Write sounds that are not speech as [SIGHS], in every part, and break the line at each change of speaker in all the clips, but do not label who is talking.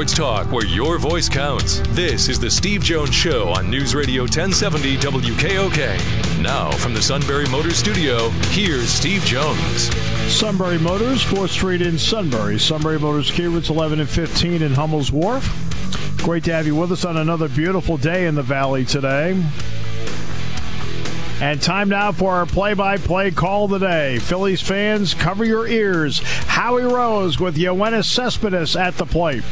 Sports talk where your voice counts. This is the Steve Jones Show on News Radio 1070 WKOK. Now, from the Sunbury Motors Studio, here's Steve Jones.
Sunbury Motors, 4th Street in Sunbury. Sunbury Motors, Kia routes 11 and 15 in Hummel's Wharf. Great to have you with us on another beautiful day in the Valley today. And time now for our play by play call of the day. Phillies fans, cover your ears. Howie Rose with Yoenis Cespedes at the plate.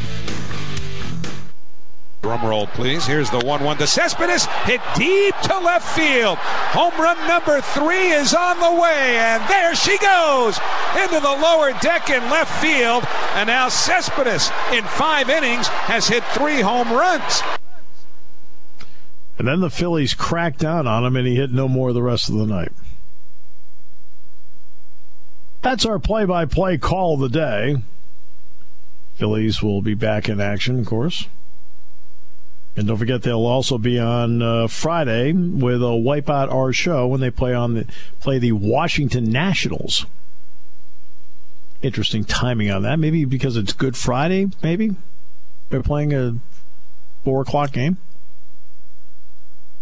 Drum roll, please. Here's the 1 1 to Cespedes. Hit deep to left field. Home run number three is on the way. And there she goes into the lower deck in left field. And now Cespedes, in five innings, has hit three home runs.
And then the Phillies cracked down on him, and he hit no more the rest of the night. That's our play by play call of the day. Phillies will be back in action, of course. And don't forget, they'll also be on uh, Friday with a Wipeout Our show when they play on the play the Washington Nationals. Interesting timing on that. Maybe because it's Good Friday. Maybe they're playing a four o'clock game.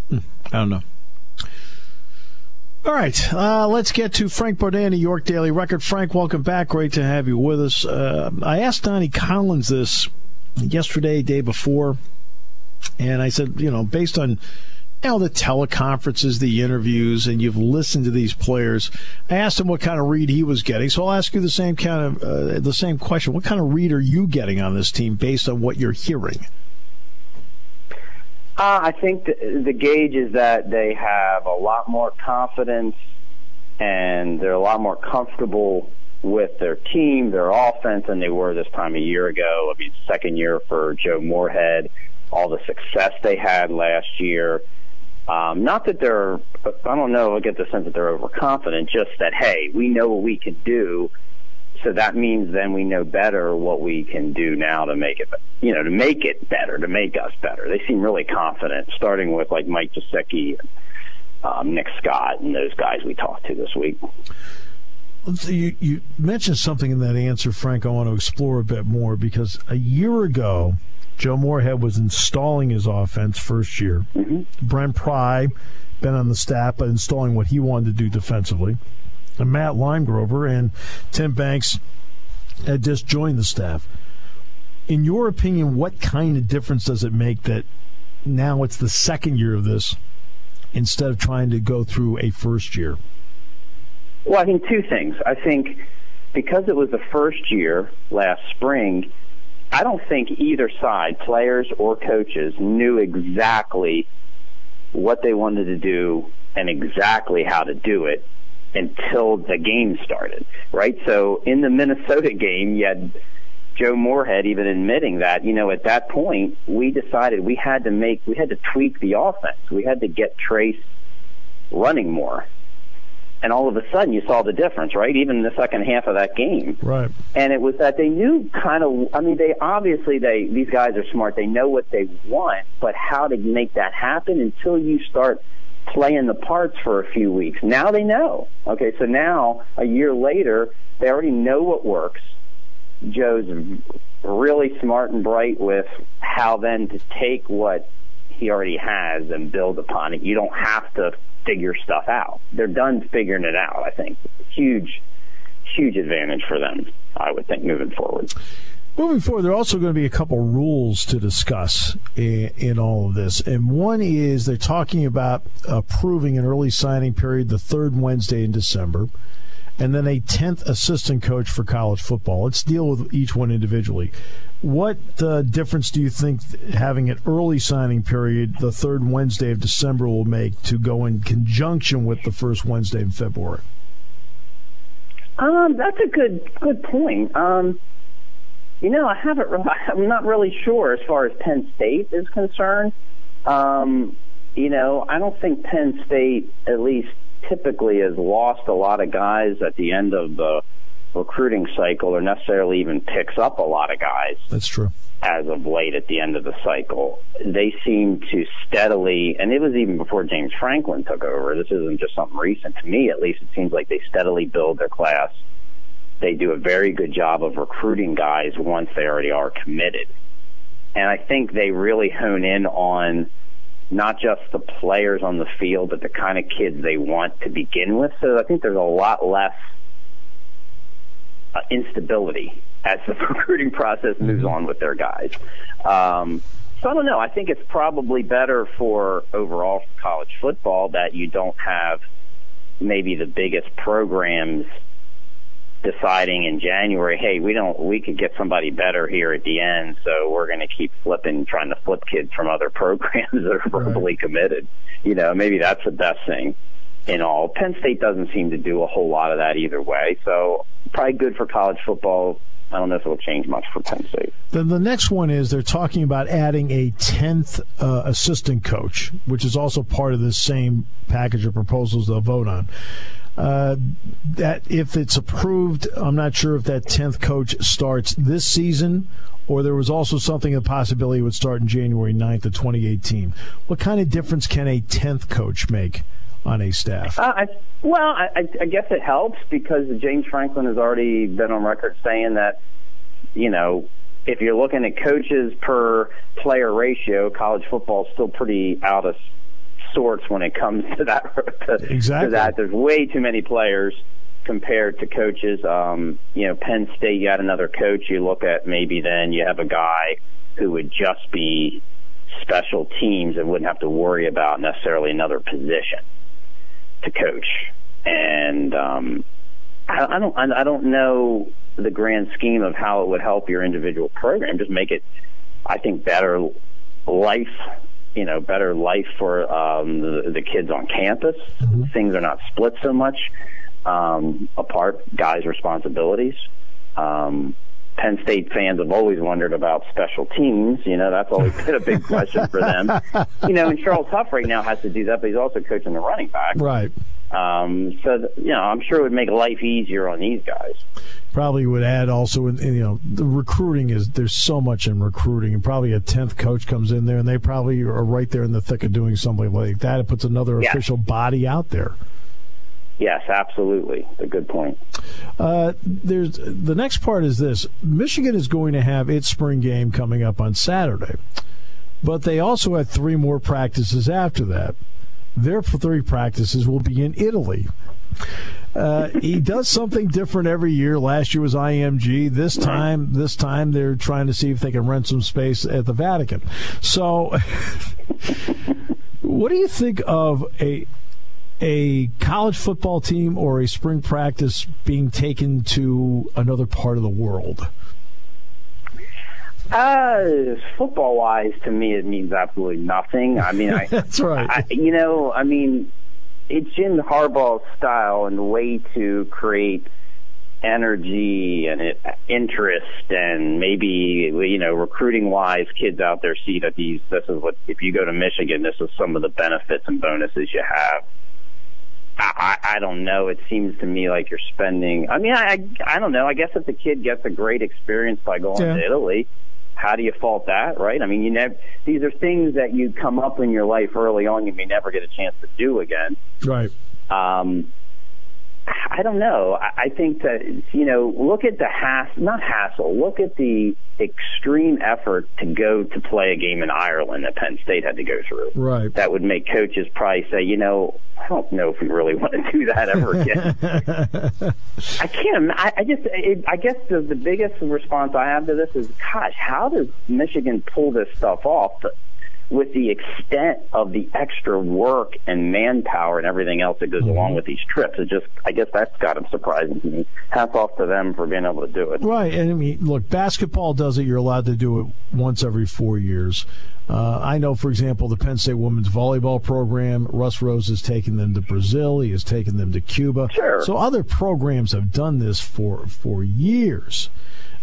Hmm, I don't know. All right, uh, let's get to Frank Bodani, New York Daily Record. Frank, welcome back. Great to have you with us. Uh, I asked Donnie Collins this yesterday, day before, and I said, you know, based on you know the teleconferences, the interviews, and you've listened to these players, I asked him what kind of read he was getting. So I'll ask you the same kind of uh, the same question. What kind of read are you getting on this team based on what you're hearing?
Uh, I think the, the gauge is that they have a lot more confidence and they're a lot more comfortable with their team, their offense, than they were this time a year ago. I mean, second year for Joe Moorhead, all the success they had last year. Um, not that they're, I don't know, I get the sense that they're overconfident, just that, hey, we know what we can do so that means then we know better what we can do now to make it, you know, to make it better, to make us better. They seem really confident, starting with like Mike Gesicki, um, Nick Scott, and those guys we talked to this week.
You, you mentioned something in that answer, Frank. I want to explore a bit more because a year ago, Joe Moorhead was installing his offense first year. Mm-hmm. Brent Pry been on the staff, but installing what he wanted to do defensively and Matt Limegrover and Tim Banks had just joined the staff. In your opinion, what kind of difference does it make that now it's the second year of this instead of trying to go through a first year?
Well, I think two things. I think because it was the first year last spring, I don't think either side, players or coaches, knew exactly what they wanted to do and exactly how to do it until the game started, right? So in the Minnesota game, you had Joe Moorhead even admitting that, you know, at that point, we decided we had to make, we had to tweak the offense. We had to get Trace running more. And all of a sudden, you saw the difference, right? Even in the second half of that game.
Right.
And it was that they knew kind of, I mean, they obviously, they, these guys are smart. They know what they want, but how to make that happen until you start – playing the parts for a few weeks. Now they know. Okay, so now a year later, they already know what works. Joe's really smart and bright with how then to take what he already has and build upon it. You don't have to figure stuff out. They're done figuring it out, I think. Huge, huge advantage for them, I would think, moving forward.
Moving forward, there are also going to be a couple rules to discuss in, in, all of this. And one is they're talking about approving an early signing period the third Wednesday in December, and then a 10th assistant coach for college football. Let's deal with each one individually. What uh, difference do you think having an early signing period the third Wednesday of December will make to go in conjunction with the first Wednesday in February?
Um, that's a good good point. Um, you know, I haven't. Really, [LAUGHS] I'm not really sure as far as Penn State is concerned. Um, you know, I don't think Penn State, at least typically has lost a lot of guys at the end of the recruiting cycle or necessarily even picks up a lot of guys.
That's true.
As of late at the end of the cycle, they seem to steadily, and it was even before James Franklin took over. This isn't just something recent to me, at least. It seems like they steadily build their class. They do a very good job of recruiting guys once they already are committed. And I think they really hone in on not just the players on the field, but the kind of kids they want to begin with. So I think there's a lot less uh, instability as the [LAUGHS] recruiting process moves mm-hmm. on with their guys. Um, so I don't know. I think it's probably better for overall college football that you don't have maybe the biggest programs deciding in January, hey, we don't, we could get somebody better here at the end, so we're going to keep flipping, trying to flip kids from other [LAUGHS] programs that are verbally right. committed. You know, maybe that's the best thing in all. Penn State doesn't seem to do a whole lot of that either way, so probably good for college football. I don't know if it'll change much for Penn State.
Then the next one is they're talking about adding a tenth uh, assistant coach, which is also part of the same package of proposals they'll vote on. Uh, that if it's approved, I'm not sure if that 10th coach starts this season or there was also something a possibility it would start in January 9th of 2018. What kind of difference can a 10th coach make on a staff?
Uh, I, well, I, I guess it helps because James Franklin has already been on record saying that, you know, if you're looking at coaches per player ratio, college football is still pretty out of sorts when it comes to that. [LAUGHS] To,
exactly.
To that, there's way too many players compared to coaches. Um, you know, Penn State, you got another coach. You look at maybe then you have a guy who would just be special teams and wouldn't have to worry about necessarily another position to coach. And um, I, I don't, I don't know the grand scheme of how it would help your individual program. Just make it, I think, better life you know better life for um, the, the kids on campus. Mm-hmm. Things are not split so much um, apart. Guys' responsibilities. Um, Penn State fans have always wondered about special teams. You know, that's always been a big [LAUGHS] question for them. You know, and Charles Huff right now has to do that, but he's also coaching the running back.
Right.
Um, so, you know, I'm sure it would make life easier on these guys
probably would add also, in, you know, the recruiting is there's so much in recruiting, and probably a tenth coach comes in there, and they probably are right there in the thick of doing something like that. It puts another yeah. official body out there.
Yes, absolutely. A good point.
Uh, there's the next part is this: Michigan is going to have its spring game coming up on Saturday, but they also have three more practices after that. Their three practices will be in Italy. Uh, he does something different every year. Last year was IMG. This time, this time they're trying to see if they can rent some space at the Vatican. So, [LAUGHS] what do you think of a a college football team or a spring practice being taken to another part of the world?
Uh, football wise, to me, it means absolutely nothing. I mean, I, [LAUGHS]
that's right.
I, you know, I mean, it's Jim Harbaugh's style and way to create energy and interest and maybe you know recruiting wise kids out there see that these this is what if you go to Michigan this is some of the benefits and bonuses you have I, I don't know. It seems to me like you're spending. I mean, I I don't know. I guess if the kid gets a great experience by going yeah. to Italy, how do you fault that, right? I mean, you never, these are things that you come up in your life early on you may never get a chance to do again.
Right.
Um, I don't know. I think that you know, look at the hass not hassle. Look at the extreme effort to go to play a game in Ireland that Penn State had to go through.
Right.
That would make coaches probably say, you know, I don't know if we really [LAUGHS] want to do that ever again. [LAUGHS] I can't. I, I just. It, I guess the, the biggest response I have to this is, gosh, how does Michigan pull this stuff off? With the extent of the extra work and manpower and everything else that goes mm-hmm. along with these trips. It just, I guess that's got them surprising to me. Hats off to them for being able to do it.
Right. And I mean, look, basketball does it. You're allowed to do it once every four years. Uh, I know, for example, the Penn State women's volleyball program, Russ Rose has taken them to Brazil. He has taken them to Cuba.
Sure.
So other programs have done this for, for years.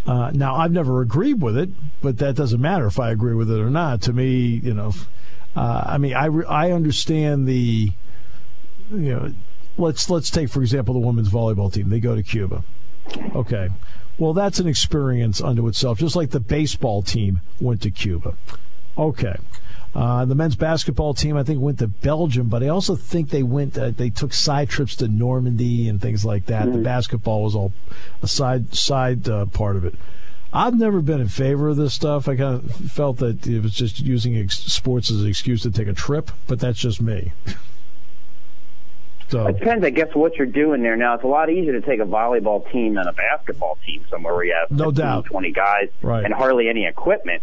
Uh, now, I've never agreed with it, but that doesn't matter if I agree with it or not. To me, you know, uh, I mean, I, re- I understand the, you know, let's let's take for example the women's volleyball team. They go to Cuba. Okay. Well, that's an experience unto itself, just like the baseball team went to Cuba. Okay. Uh, the men's basketball team, I think, went to Belgium, but I also think they went. Uh, they took side trips to Normandy and things like that. Mm-hmm. The basketball was all a side side uh, part of it. I've never been in favor of this stuff. I kind of felt that it was just using ex- sports as an excuse to take a trip, but that's just me.
so it depends, I guess, what you're doing there. Now it's a lot easier to take a volleyball team and a basketball team somewhere where you have
no
15,
doubt
20 guys
right.
and hardly any equipment.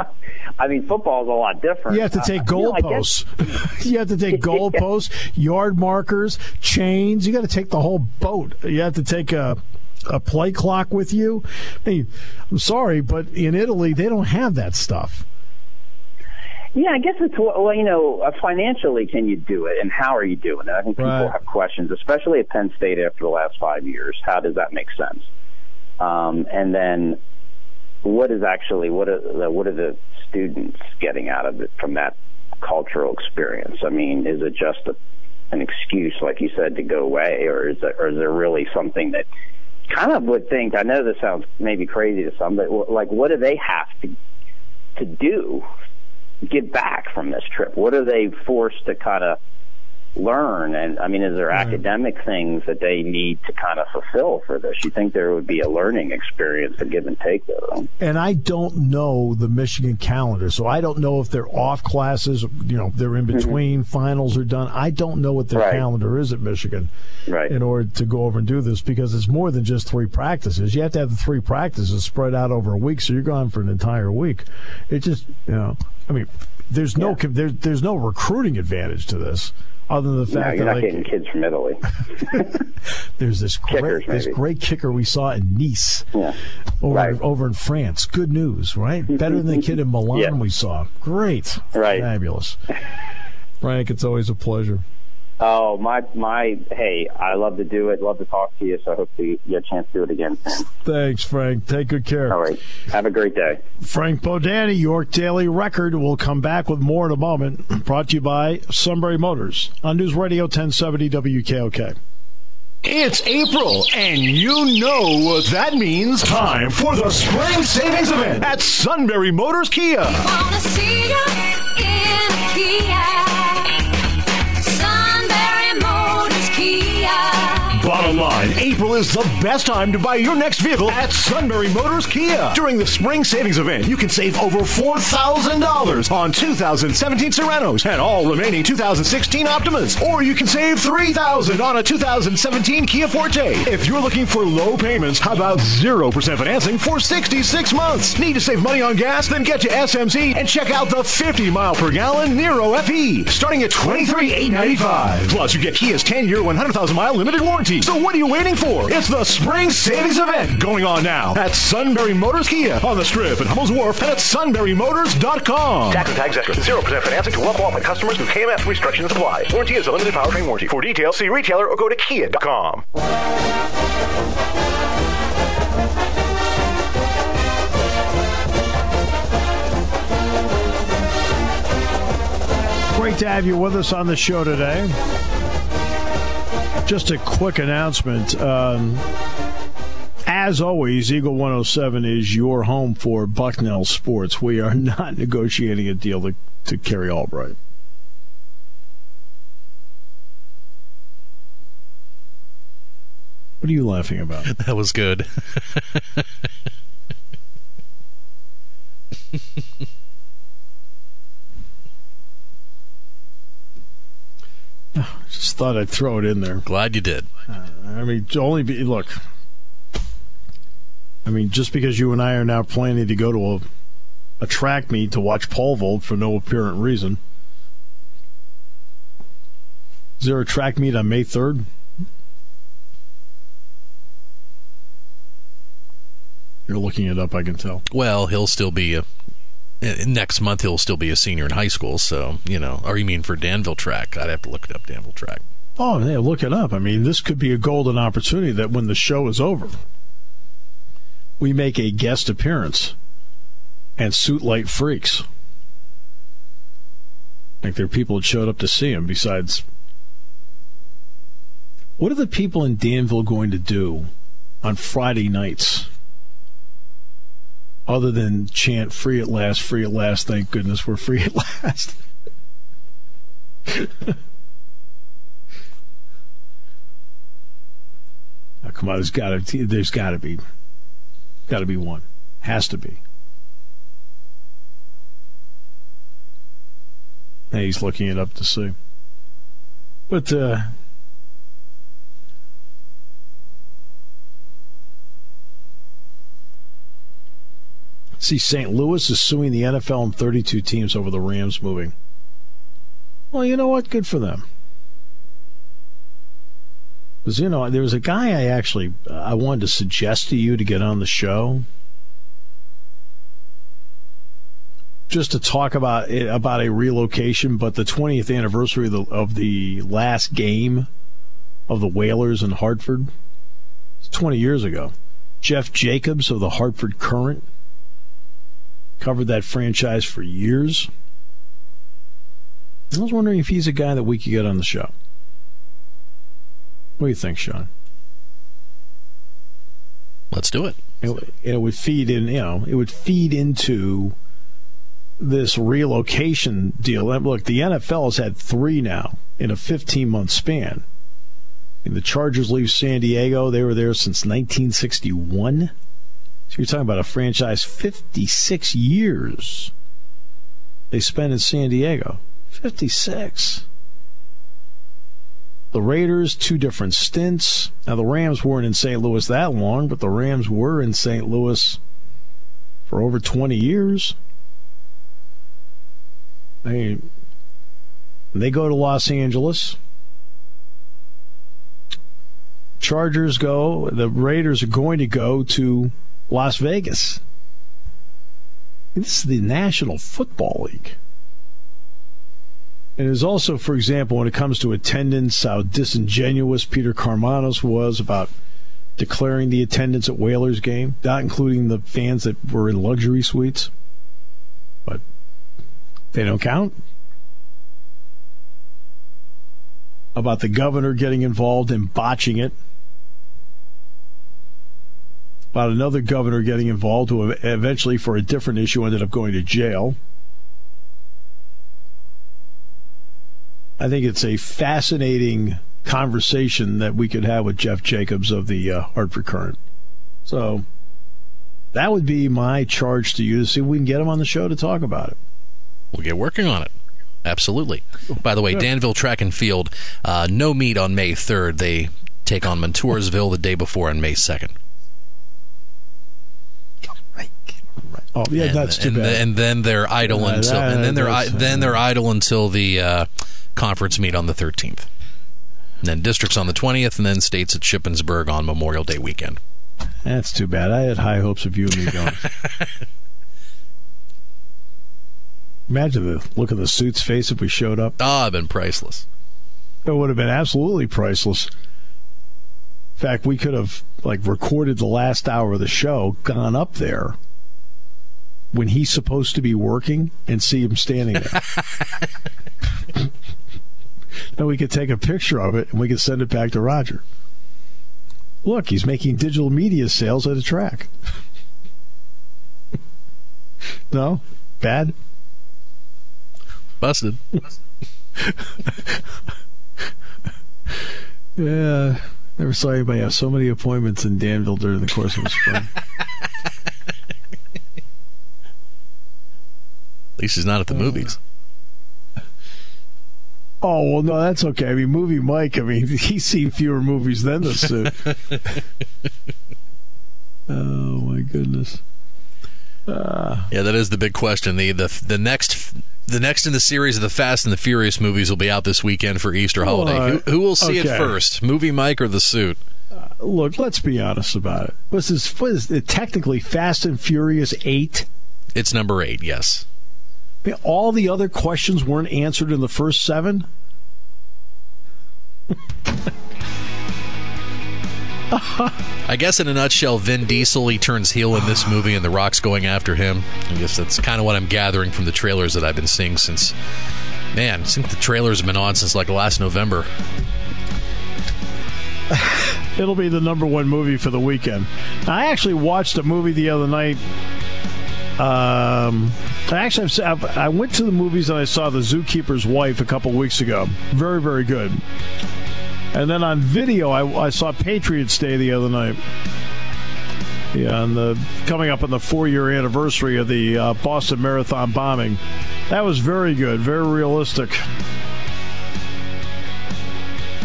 [LAUGHS] I mean, football is a lot different.
You have to take uh, goalposts. [LAUGHS] You, know, [LAUGHS] you have to take goalposts, yard markers, chains. You got to take the whole boat. You have to take a a play clock with you. I mean, I'm sorry, but in Italy they don't have that stuff.
Yeah, I guess it's well, you know, uh, financially, can you do it, and how are you doing it? I think people
right.
have questions, especially at Penn State after the last five years. How does that make sense? Um, and then what is actually what are the, what are the students getting out of it from that cultural experience? I mean, is it just a, an excuse, like you said, to go away, or is there, or is there really something that kind of would think? I know this sounds maybe crazy to some, but like, what do they have to to do get back from this trip? What are they forced to kind of learn? And I mean, is there academic things that they need to kind of fulfill for this? You think there would be a learning experience, a give and take there?
And I don't know the Michigan calendar, so I don't know if they're off classes. You know, they're in mm-hmm. between, mm-hmm. finals are done. I don't know what their right. calendar is at Michigan.
Right.
In order to go over and do this, because it's more than just three practices. You have to have the three practices spread out over a week, so you're gone for an entire week. It just, you know, I mean, there's no yeah. there, there's no recruiting advantage to this other than the fact
no,
that
not
like,
getting kids from Italy. [LAUGHS]
there's this
Kickers,
great this great kicker we saw in Nice,
yeah.
over
right.
over in France. Good news, right? Mm-hmm. Better than the kid in Milan
yeah.
we saw. Great,
right?
Fabulous. [LAUGHS] Frank, it's always a pleasure.
Oh my my! Hey, I love to do it. Love to talk to you. So I hope you get a chance to do it again.
Thanks, Frank. Take good care.
All right. Have a great day.
Frank Bodani, York Daily Record. We'll come back with more in a moment. Brought to you by Sunbury Motors on News Radio 1070 WKOK.
It's April, and you know what that means. Time for the spring savings event at Sunbury Motors Kia. Bottom line, April is the best time to buy your next vehicle at Sunbury Motors Kia. During the spring savings event, you can save over $4,000 on 2017 Sorentos and all remaining 2016 Optimas. Or you can save $3,000 on a 2017 Kia Forte. If you're looking for low payments, how about 0% financing for 66 months? Need to save money on gas? Then get to SMC and check out the 50 mile per gallon Niro FE, starting at $23,895. Plus, you get Kia's 10 year, 100,000 mile limited warranty. So what are you waiting for? It's the spring savings event going on now at Sunbury Motors Kia on the Strip at Hummel's Wharf and at sunburymotors.com.
Tax and tags extra. 0% financing to well-qualified customers through KMF restrictions apply. Warranty is a limited powertrain warranty. For details, see retailer or go to kia.com.
Great to have you with us on the show today. Just a quick announcement. Um, as always, Eagle 107 is your home for Bucknell Sports. We are [LAUGHS] not negotiating a deal to, to carry Albright. What are you laughing about? [LAUGHS]
That was good. [LAUGHS] [SIGHS]
Just thought I'd throw it in there.
Glad you did.
Uh, I mean, only be, look. I mean, just because you and I are now planning to go to a, a track meet to watch pole vault for no apparent reason. Is there a track meet on May 3rd? You're looking it up, I can tell.
Well, he'll still be a next month he'll still be a senior in high school. So you know, or you mean for Danville track? I'd have to look it up. Danville track.
Oh, yeah, look it up. I mean, this could be a golden opportunity that when the show is over, we make a guest appearance and suit light freaks. Like there are people that showed up to see him besides What are the people in Danville going to do on Friday nights? Other than chant free at last, free at last, thank goodness we're free at last. [LAUGHS] oh, come on, there's got to there's got to be got to be one. Has to be. He's looking it up to see. But uh, see, St. Louis is suing the NFL and 32 teams over the Rams moving. Well, you know what? Good for them. Because you know, there was a guy I actually uh, I wanted to suggest to you to get on the show, just to talk about it, about a relocation, but the 20th anniversary of the, of the last game of the Whalers in Hartford. 20 years ago. Jeff Jacobs of the Hartford Courant covered that franchise for years. I was wondering if he's a guy that we could get on the show. What do you think, Sean?
Let's do it.
It, it would feed in, you know, it would feed into this relocation deal. Look, the NFL has had three now in a 15 month span. And the Chargers leave San Diego. They were there since 1961. So you're talking about a franchise 56 years they spent in San Diego. 56. The Raiders, two different stints. Now, the Rams weren't in St. Louis that long, but the Rams were in St. Louis for over 20 years. They, they go to Los Angeles. Chargers go, the Raiders are going to go to Las Vegas. This is the National Football League. And it is also, for example, when it comes to attendance, how disingenuous Peter Karmanos was about declaring the attendance at Whalers game, not including the fans that were in luxury suites. But they don't count. About the governor getting involved and botching it. About another governor getting involved who eventually, for a different issue, ended up going to jail. I think it's a fascinating conversation that we could have with Jeff Jacobs of the uh, Hartford Courant. So that would be my charge to you to see if we can get him on the show to talk about it.
We'll get working on it. Absolutely. By the way, Danville Track and Field, uh, no meet on May 3rd. They take on Montoursville the day before on May 2nd.
Oh yeah,
and,
that's too
and,
bad.
and then they're idle
Uh,
until,
that-
and then they're
that's-
then they're idle until the uh, conference meet on the 13th. And then districts on the 20th, and then states at Shippensburg on Memorial Day weekend.
That's too bad. I had high hopes of you and me going. [LAUGHS] Imagine the look of the suit's face if we showed up.
Ah, oh, been priceless.
It would have been absolutely priceless. In fact, we could have like recorded the last hour of the show, gone up there when he's supposed to be working, and see him standing there. [LAUGHS] then we could take a picture of it and we could send it back to Roger. Look, he's making digital media sales at a track. no? Bad?
Busted. [LAUGHS]
Yeah. Never saw anybody have so many appointments in Danville during the course of the spring. [LAUGHS]
At least he's not at the movies.
Oh well, no, that's okay. I mean, movie Mike. I mean, [LAUGHS] he's seen fewer movies than the suit. [LAUGHS] oh my goodness. Uh,
Yeah, that is the big question. The the the next the next in the series of the Fast and the Furious movies will be out this weekend for Easter holiday.
Well,
who, who will see it first, movie Mike or the suit?
look, let's be honest about it. Was this what is it technically Fast and Furious Eight?
It's number eight. Yes.
All the other questions weren't answered in the first seven. [LAUGHS]
I guess in a nutshell, Vin Diesel he turns heel in this movie, and The Rock's going after him. I guess that's kind of what I'm gathering from the trailers that I've been seeing since. Man, think the trailers have been on since like last November. [LAUGHS]
it'll be the number one movie for the weekend. I actually watched a movie the other night. Um, actually I've, I went to the movies and I saw The Zookeeper's Wife a couple weeks ago. Very very good. And then on video, I, I saw Patriots Day the other night. Yeah, and the coming up on the four-year anniversary of the uh, Boston Marathon bombing. That was very good, very realistic.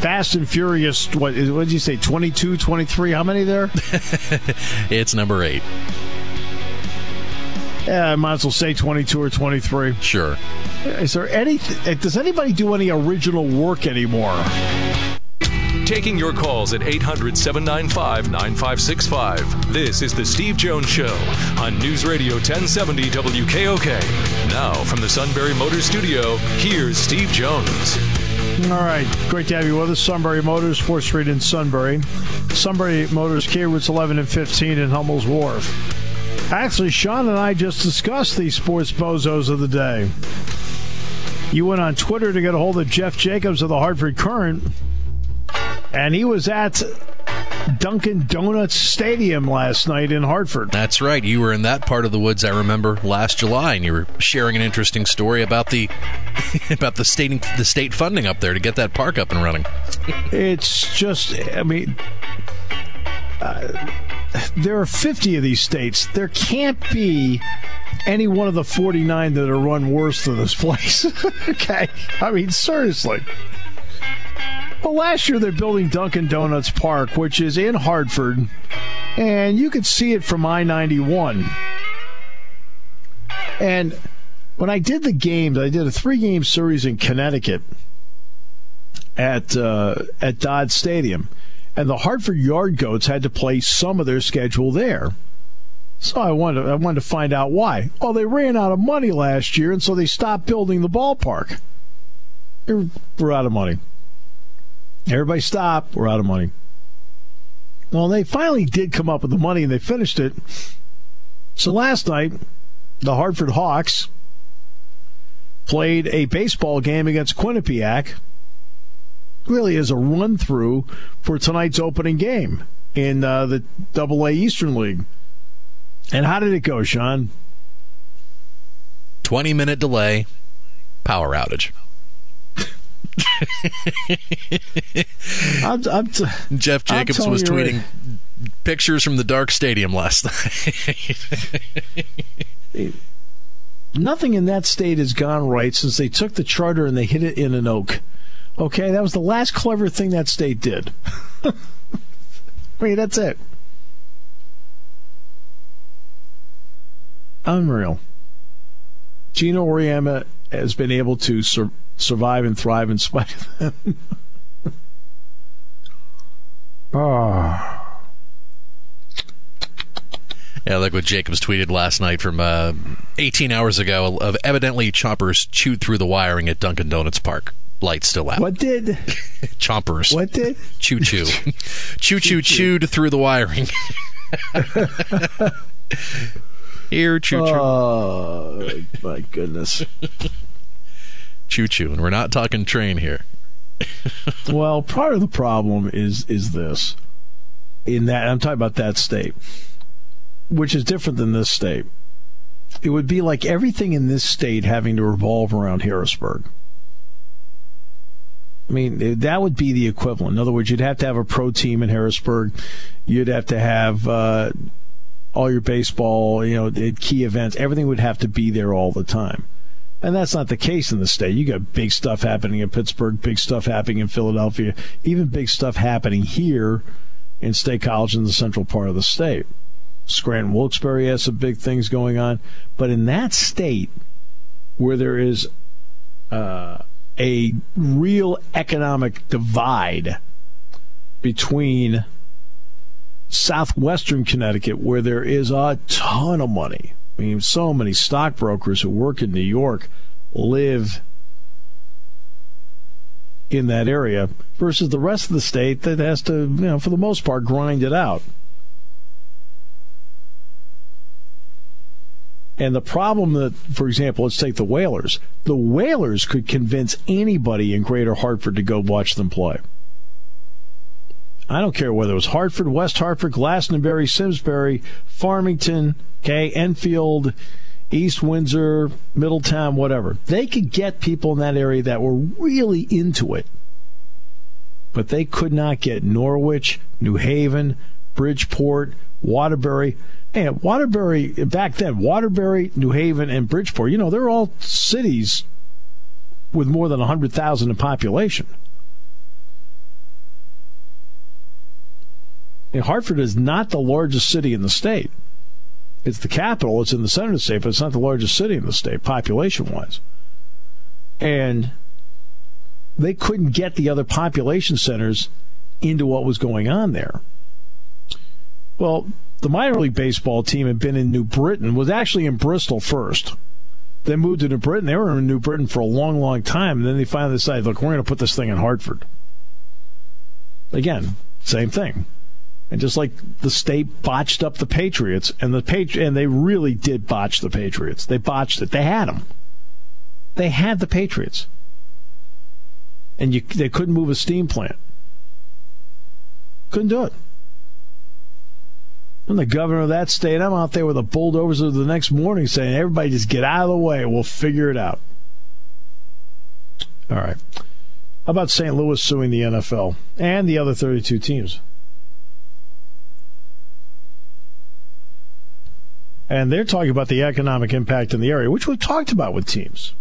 Fast and Furious, what, what did you say, 22, 23? How many there? [LAUGHS]
it's number eight.
Yeah, I might as well say 22 or 23.
Sure.
Is there any, does anybody do any original work anymore?
Taking your calls at 800 795 9565. This is The Steve Jones Show on News Radio 1070 WKOK. Now, from the Sunbury Motors Studio, here's Steve Jones.
All right. Great to have you with us. Sunbury Motors, 4th Street in Sunbury. Sunbury Motors, Kia routes 11 and 15 in Hummel's Wharf. Actually, Sean and I just discussed these sports bozos of the day. You went on Twitter to get a hold of Jeff Jacobs of the Hartford Courant, and he was at Dunkin' Donuts Stadium last night in Hartford.
That's right. You were in that part of the woods. I remember last July, and you were sharing an interesting story about the [LAUGHS] about the state the state funding up there to get that park up and running.
It's just, I mean. Uh, there are 50 of these states. There can't be any one of the 49 that are run worse than this place. [LAUGHS] okay? I mean, seriously. Well, last year they're building Dunkin' Donuts Park, which is in Hartford, and you could see it from I 91. And when I did the games, I did a three game series in Connecticut at, uh, at Dodd Stadium and the Hartford Yard Goats had to play some of their schedule there. So I wanted I wanted to find out why. Well, they ran out of money last year, and so they stopped building the ballpark. We're out of money. Everybody stop. We're out of money. Well, they finally did come up with the money, and they finished it. So last night, the Hartford Hawks played a baseball game against Quinnipiac really is a run through for tonight's opening game in uh, the Double A Eastern League. And how did it go, Sean?
20 minute delay, power outage.
I'm, I'm t-
Jeff Jacobs was tweeting right. pictures from the dark stadium last
night. [LAUGHS] Nothing in that state has gone right since they took the charter and they hit it in an oak. Okay, that was the last clever thing that state did. [LAUGHS] I mean, that's it. Unreal. Geno Auriemma has been able to sur- survive and thrive in spite of them.
oh. [LAUGHS] Yeah, like what Jacobs tweeted last night from uh, 18 hours ago of evidently choppers chewed through the wiring at Dunkin' Donuts Park light still out.
What did? [LAUGHS]
Chompers.
What did? [LAUGHS]
Choo choo. choo choo chewed through the wiring. [LAUGHS] Here, choo choo.
Oh, my goodness.
choo choo. And we're not talking train here.
well, part of the problem is is this. In that I'm talking about that state, which is different than this state. It would be like everything in this state having to revolve around Harrisburg. I mean, that would be the equivalent. In other words, you'd have to have a pro team in Harrisburg. You'd have to have uh, all your baseball, you know, key events. Everything would have to be there all the time. And that's not the case in the state. You got big stuff happening in Pittsburgh, big stuff happening in Philadelphia, even big stuff happening here in State College in the central part of the state. Scranton Wilkes-Barre has some big things going on. But in that state, where there is uh, a real economic divide between southwestern Connecticut, where there is a ton of money. I mean, so many stockbrokers who work in New York live in that area versus the rest of the state that has to, you know, for the most part, grind it out. And the problem that, for example, let's take the Whalers. The Whalers could convince anybody in Greater Hartford to go watch them play. I don't care whether it was Hartford, West Hartford, Glastonbury, Simsbury, Farmington, okay, Enfield, East Windsor, Middletown, whatever. They could get people in that area that were really into it. But they could not get Norwich, New Haven, Bridgeport, Waterbury. Man, Waterbury, back then, Waterbury, New Haven, and Bridgeport, you know, they're all cities with more than 100,000 in population. And Hartford is not the largest city in the state. It's the capital, it's in the center of the state, but it's not the largest city in the state, population wise. And they couldn't get the other population centers into what was going on there. Well, the minor league baseball team had been in New Britain, was actually in Bristol first. Then moved to New Britain. They were in New Britain for a long, long time. And then they finally decided, look, we're going to put this thing in Hartford. Again, same thing. And just like the state botched up the Patriots, and the Patri- and they really did botch the Patriots. They botched it. They had them. They had the Patriots, and you, they couldn't move a steam plant. Couldn't do it. I'm the governor of that state. I'm out there with the bulldozers of the next morning saying, everybody just get out of the way. We'll figure it out. All right. How about St. Louis suing the NFL and the other 32 teams? And they're talking about the economic impact in the area, which we've talked about with teams.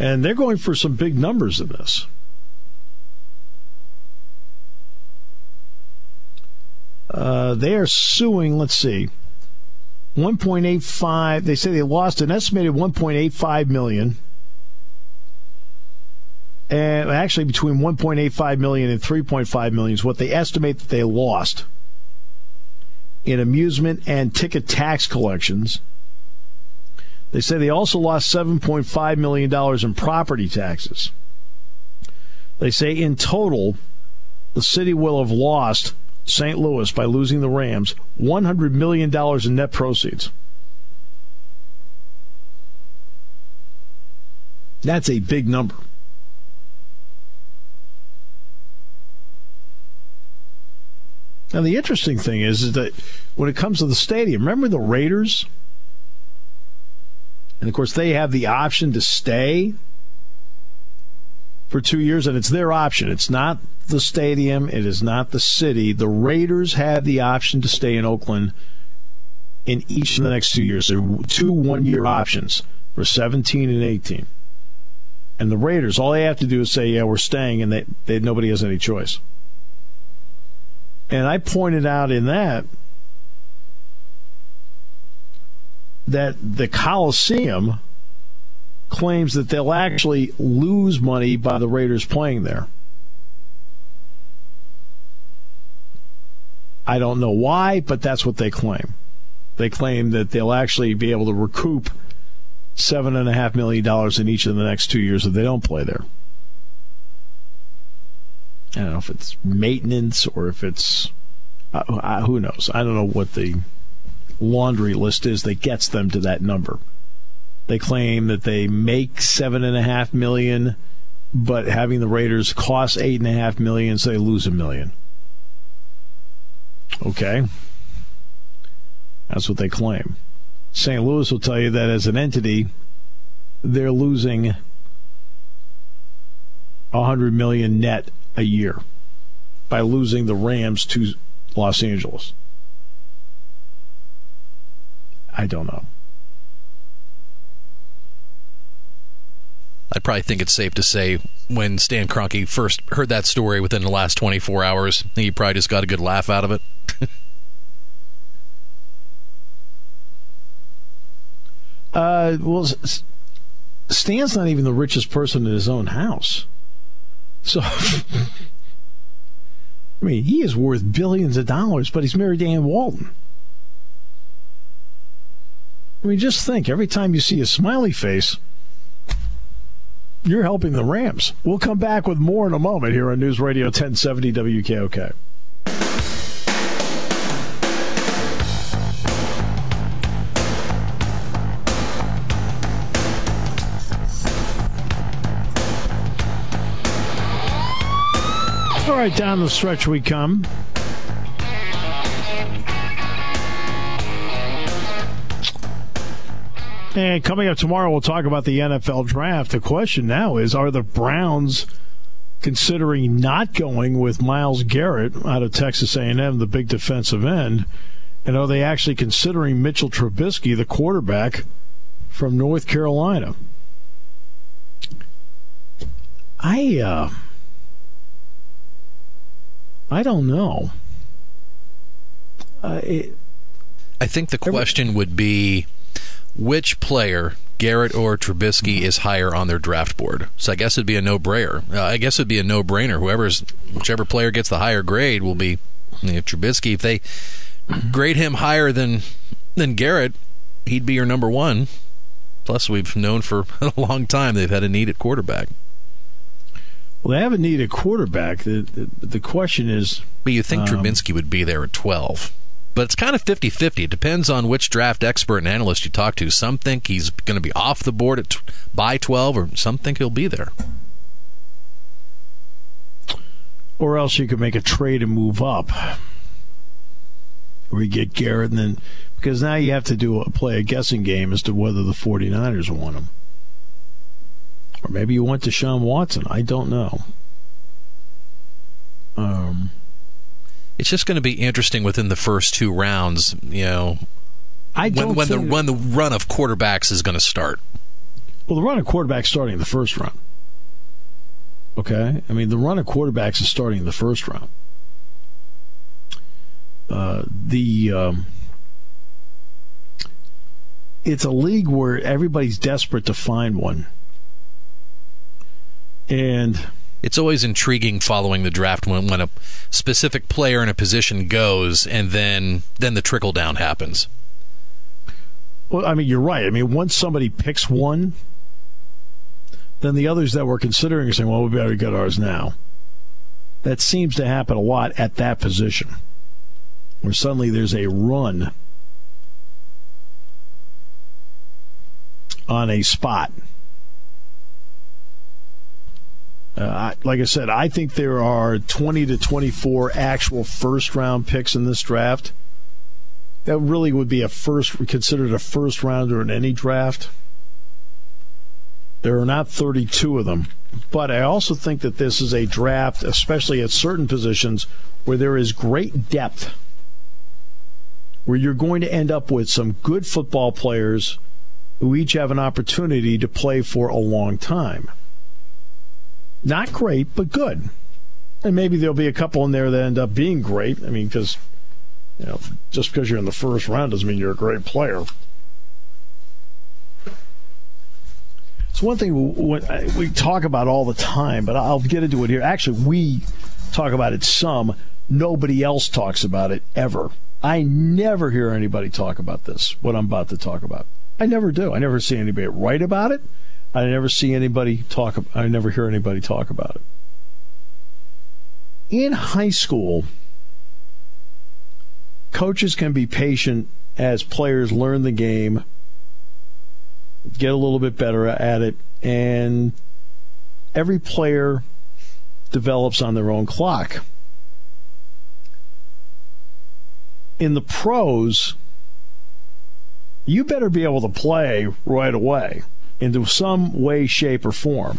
And they're going for some big numbers in this. Uh, they are suing, let's see, 1.85. They say they lost an estimated 1.85 million and actually between 1.85 million and 3.5 million is what they estimate that they lost in amusement and ticket tax collections. They say they also lost 7.5 million dollars in property taxes. They say in total, the city will have lost St. Louis by losing the Rams 100 million dollars in net proceeds. That's a big number. Now, the interesting thing is, is that when it comes to the stadium, remember the Raiders? And of course, they have the option to stay for two years, and it's their option. It's not the stadium, it is not the city. The Raiders have the option to stay in Oakland in each of the next two years. There are two one year options for 17 and 18. And the Raiders, all they have to do is say, yeah, we're staying, and they, they nobody has any choice. And I pointed out in that that the Coliseum claims that they'll actually lose money by the Raiders playing there. I don't know why, but that's what they claim. They claim that they'll actually be able to recoup seven and a half million dollars in each of the next two years if they don't play there. I don't know if it's maintenance or if it's uh, who knows. I don't know what the laundry list is that gets them to that number. They claim that they make seven and a half million, but having the Raiders cost eight and a half million, so they lose a million. Okay, that's what they claim. St. Louis will tell you that as an entity, they're losing a hundred million net a year by losing the Rams to Los Angeles. I don't know.
I probably think it's safe to say when Stan Kroenke first heard that story within the last 24 hours, he probably just got a good laugh out of it. [LAUGHS]
uh, well, Stan's not even the richest person in his own house. So [LAUGHS] I mean, he is worth billions of dollars, but he's married to Ann Walton. I mean, just think every time you see a smiley face, you're helping the Rams. We'll come back with more in a moment here on News Radio 1070 WKOK. All right, down the stretch we come. And coming up tomorrow, we'll talk about the NFL draft. The question now is Are the Browns considering not going with Myles Garrett out of Texas A&M, the big defensive end? And are they actually considering Mitchell Trubisky, the quarterback from North Carolina? I uh, I don't know. Uh, it,
I think the question would be which player, Garrett or Trubisky, is higher on their draft board. So I guess it'd be a no-brainer. Uh, I guess it'd be a no-brainer. Whoever's whichever player gets the higher grade will be you know, Trubisky. If they grade him higher than than Garrett, he'd be your number one. Plus, we've known for [LAUGHS] a long time they've had a need at quarterback.
Well, they needed a quarterback. The, the, the question is.
But you think um, Trubinsky would be there at 12. But it's kind of 50 50. It depends on which draft expert and analyst you talk to. Some think he's going to be off the board at by 12, or some think he'll be there.
Or else you could make a trade and move up. Where you get Garrett, and then. Because now you have to do a, play a guessing game as to whether the 49ers want him. Or maybe you want Sean Watson. I don't know. Um,
it's just going to be interesting within the first two rounds. You know,
I
when, when the when the run of quarterbacks is going to start.
Well, the run of quarterbacks starting in the first round. Okay, I mean the run of quarterbacks is starting in the first round. Uh, the um, it's a league where everybody's desperate to find one. And
it's always intriguing following the draft when, when a specific player in a position goes and then then the trickle down happens.
Well, I mean, you're right. I mean, once somebody picks one, then the others that we're considering are saying, well, we better get ours now. That seems to happen a lot at that position, where suddenly there's a run on a spot. Uh, like I said, I think there are 20 to 24 actual first round picks in this draft. That really would be a first considered a first rounder in any draft. There are not 32 of them, but I also think that this is a draft, especially at certain positions, where there is great depth, where you're going to end up with some good football players who each have an opportunity to play for a long time. Not great, but good. And maybe there'll be a couple in there that end up being great. I mean, because you know, just because you're in the first round doesn't mean you're a great player. It's one thing we talk about all the time, but I'll get into it here. Actually, we talk about it some. Nobody else talks about it ever. I never hear anybody talk about this, what I'm about to talk about. I never do. I never see anybody write about it. I never see anybody talk. I never hear anybody talk about it. In high school, coaches can be patient as players learn the game, get a little bit better at it, and every player develops on their own clock. In the pros, you better be able to play right away into some way, shape, or form.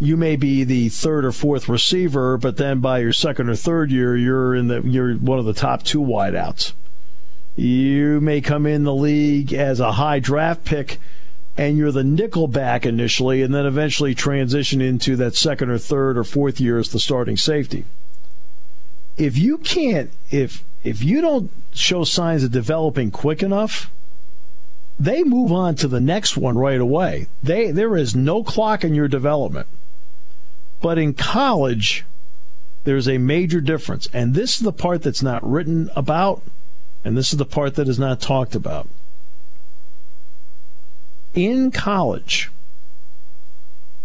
You may be the third or fourth receiver, but then by your second or third year, you're in the you're one of the top two wideouts. You may come in the league as a high draft pick, and you're the nickel back initially, and then eventually transition into that second or third or fourth year as the starting safety. If you can't, if if you don't show signs of developing quick enough, they move on to the next one right away. They there is no clock in your development. But in college, there's a major difference, and this is the part that's not written about, and this is the part that is not talked about. In college,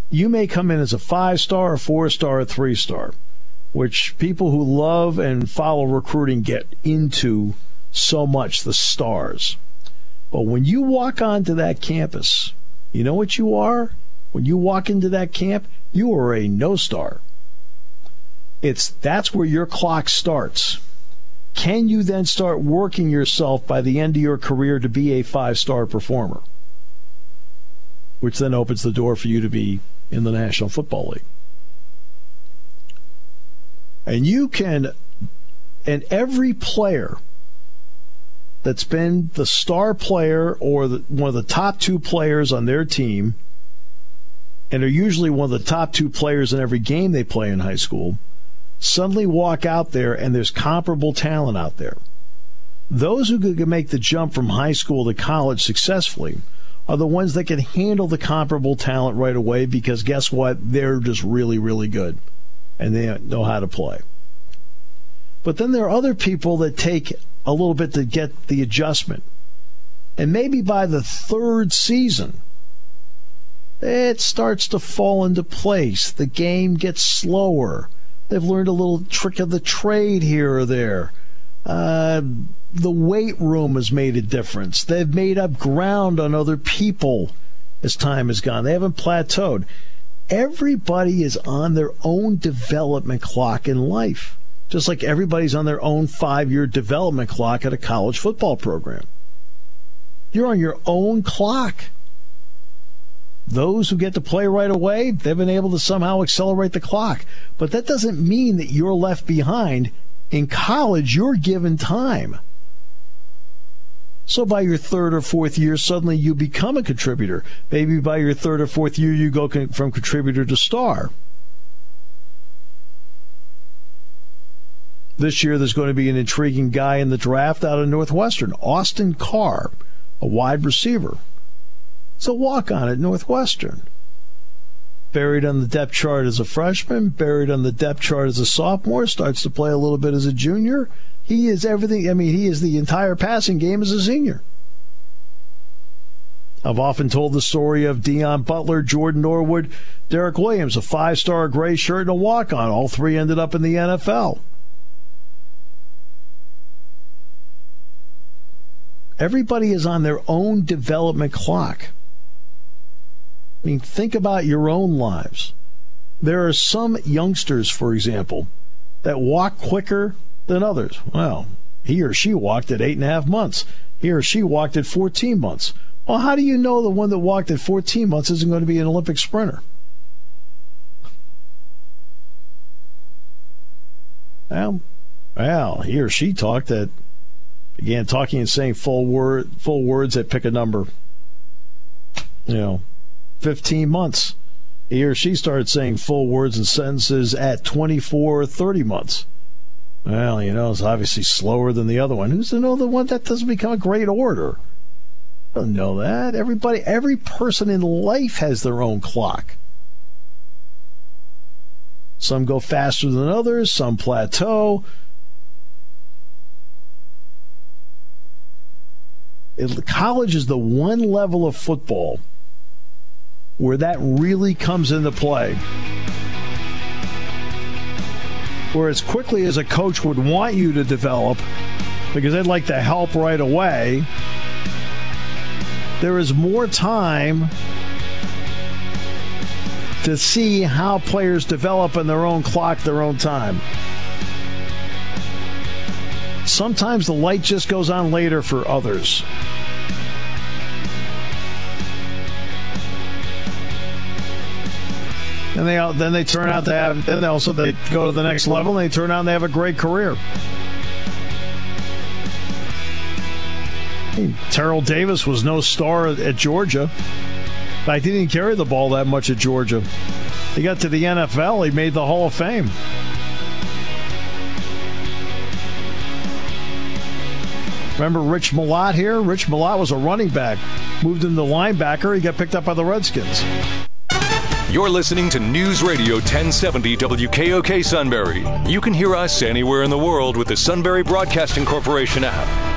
you may come in as a five star, a four star, a three star, which people who love and follow recruiting get into so much the stars. But when you walk onto that campus, you know what you are? When you walk into that camp, you are a no star. It's that's where your clock starts. Can you then start working yourself by the end of your career to be a five star performer? Which then opens the door for you to be in the National Football League. And you can, and every player that's been the star player or the, one of the top two players on their team, and are usually one of the top two players in every game they play in high school, suddenly walk out there and there's comparable talent out there. Those who can make the jump from high school to college successfully are the ones that can handle the comparable talent right away because guess what? They're just really, really good and they know how to play. But then there are other people that take a little bit to get the adjustment. And maybe by the third season, it starts to fall into place. The game gets slower. They've learned a little trick of the trade here or there. Uh, the weight room has made a difference. They've made up ground on other people as time has gone. They haven't plateaued. Everybody is on their own development clock in life, just like everybody's on their own five year development clock at a college football program. You're on your own clock. Those who get to play right away, they've been able to somehow accelerate the clock. But that doesn't mean that you're left behind. In college, you're given time. So by your third or fourth year, suddenly you become a contributor. Maybe by your third or fourth year, you go from contributor to star. This year, there's going to be an intriguing guy in the draft out of Northwestern, Austin Carr, a wide receiver. It's a walk on at Northwestern. Buried on the depth chart as a freshman, buried on the depth chart as a sophomore, starts to play a little bit as a junior. He is everything. I mean, he is the entire passing game as a senior. I've often told the story of Deon Butler, Jordan Norwood, Derrick Williams, a five star gray shirt and a walk on. All three ended up in the NFL. Everybody is on their own development clock. I mean, think about your own lives. There are some youngsters, for example, that walk quicker than others. Well, he or she walked at eight and a half months. He or she walked at 14 months. Well, how do you know the one that walked at 14 months isn't going to be an Olympic sprinter? Well, well, he or she talked at began talking and saying full word full words that pick a number. You know, 15 months. He or she started saying full words and sentences at 24 or 30 months. Well, you know, it's obviously slower than the other one. Who's to know the one that doesn't become a great orator? I don't know that. Everybody, every person in life has their own clock. Some go faster than others, some plateau. College is the one level of football where that really comes into play. Where as quickly as a coach would want you to develop, because they'd like to help right away, there is more time to see how players develop in their own clock, their own time. Sometimes the light just goes on later for others. and they then they turn out to have they also they go to the next level and they turn out and they have a great career. Terrell Davis was no star at Georgia. In fact, he didn't carry the ball that much at Georgia. He got to the NFL, he made the Hall of Fame. Remember Rich Malott here? Rich Malott was a running back. Moved into linebacker. He got picked up by the Redskins.
You're listening to News Radio 1070 WKOK Sunbury. You can hear us anywhere in the world with the Sunbury Broadcasting Corporation app.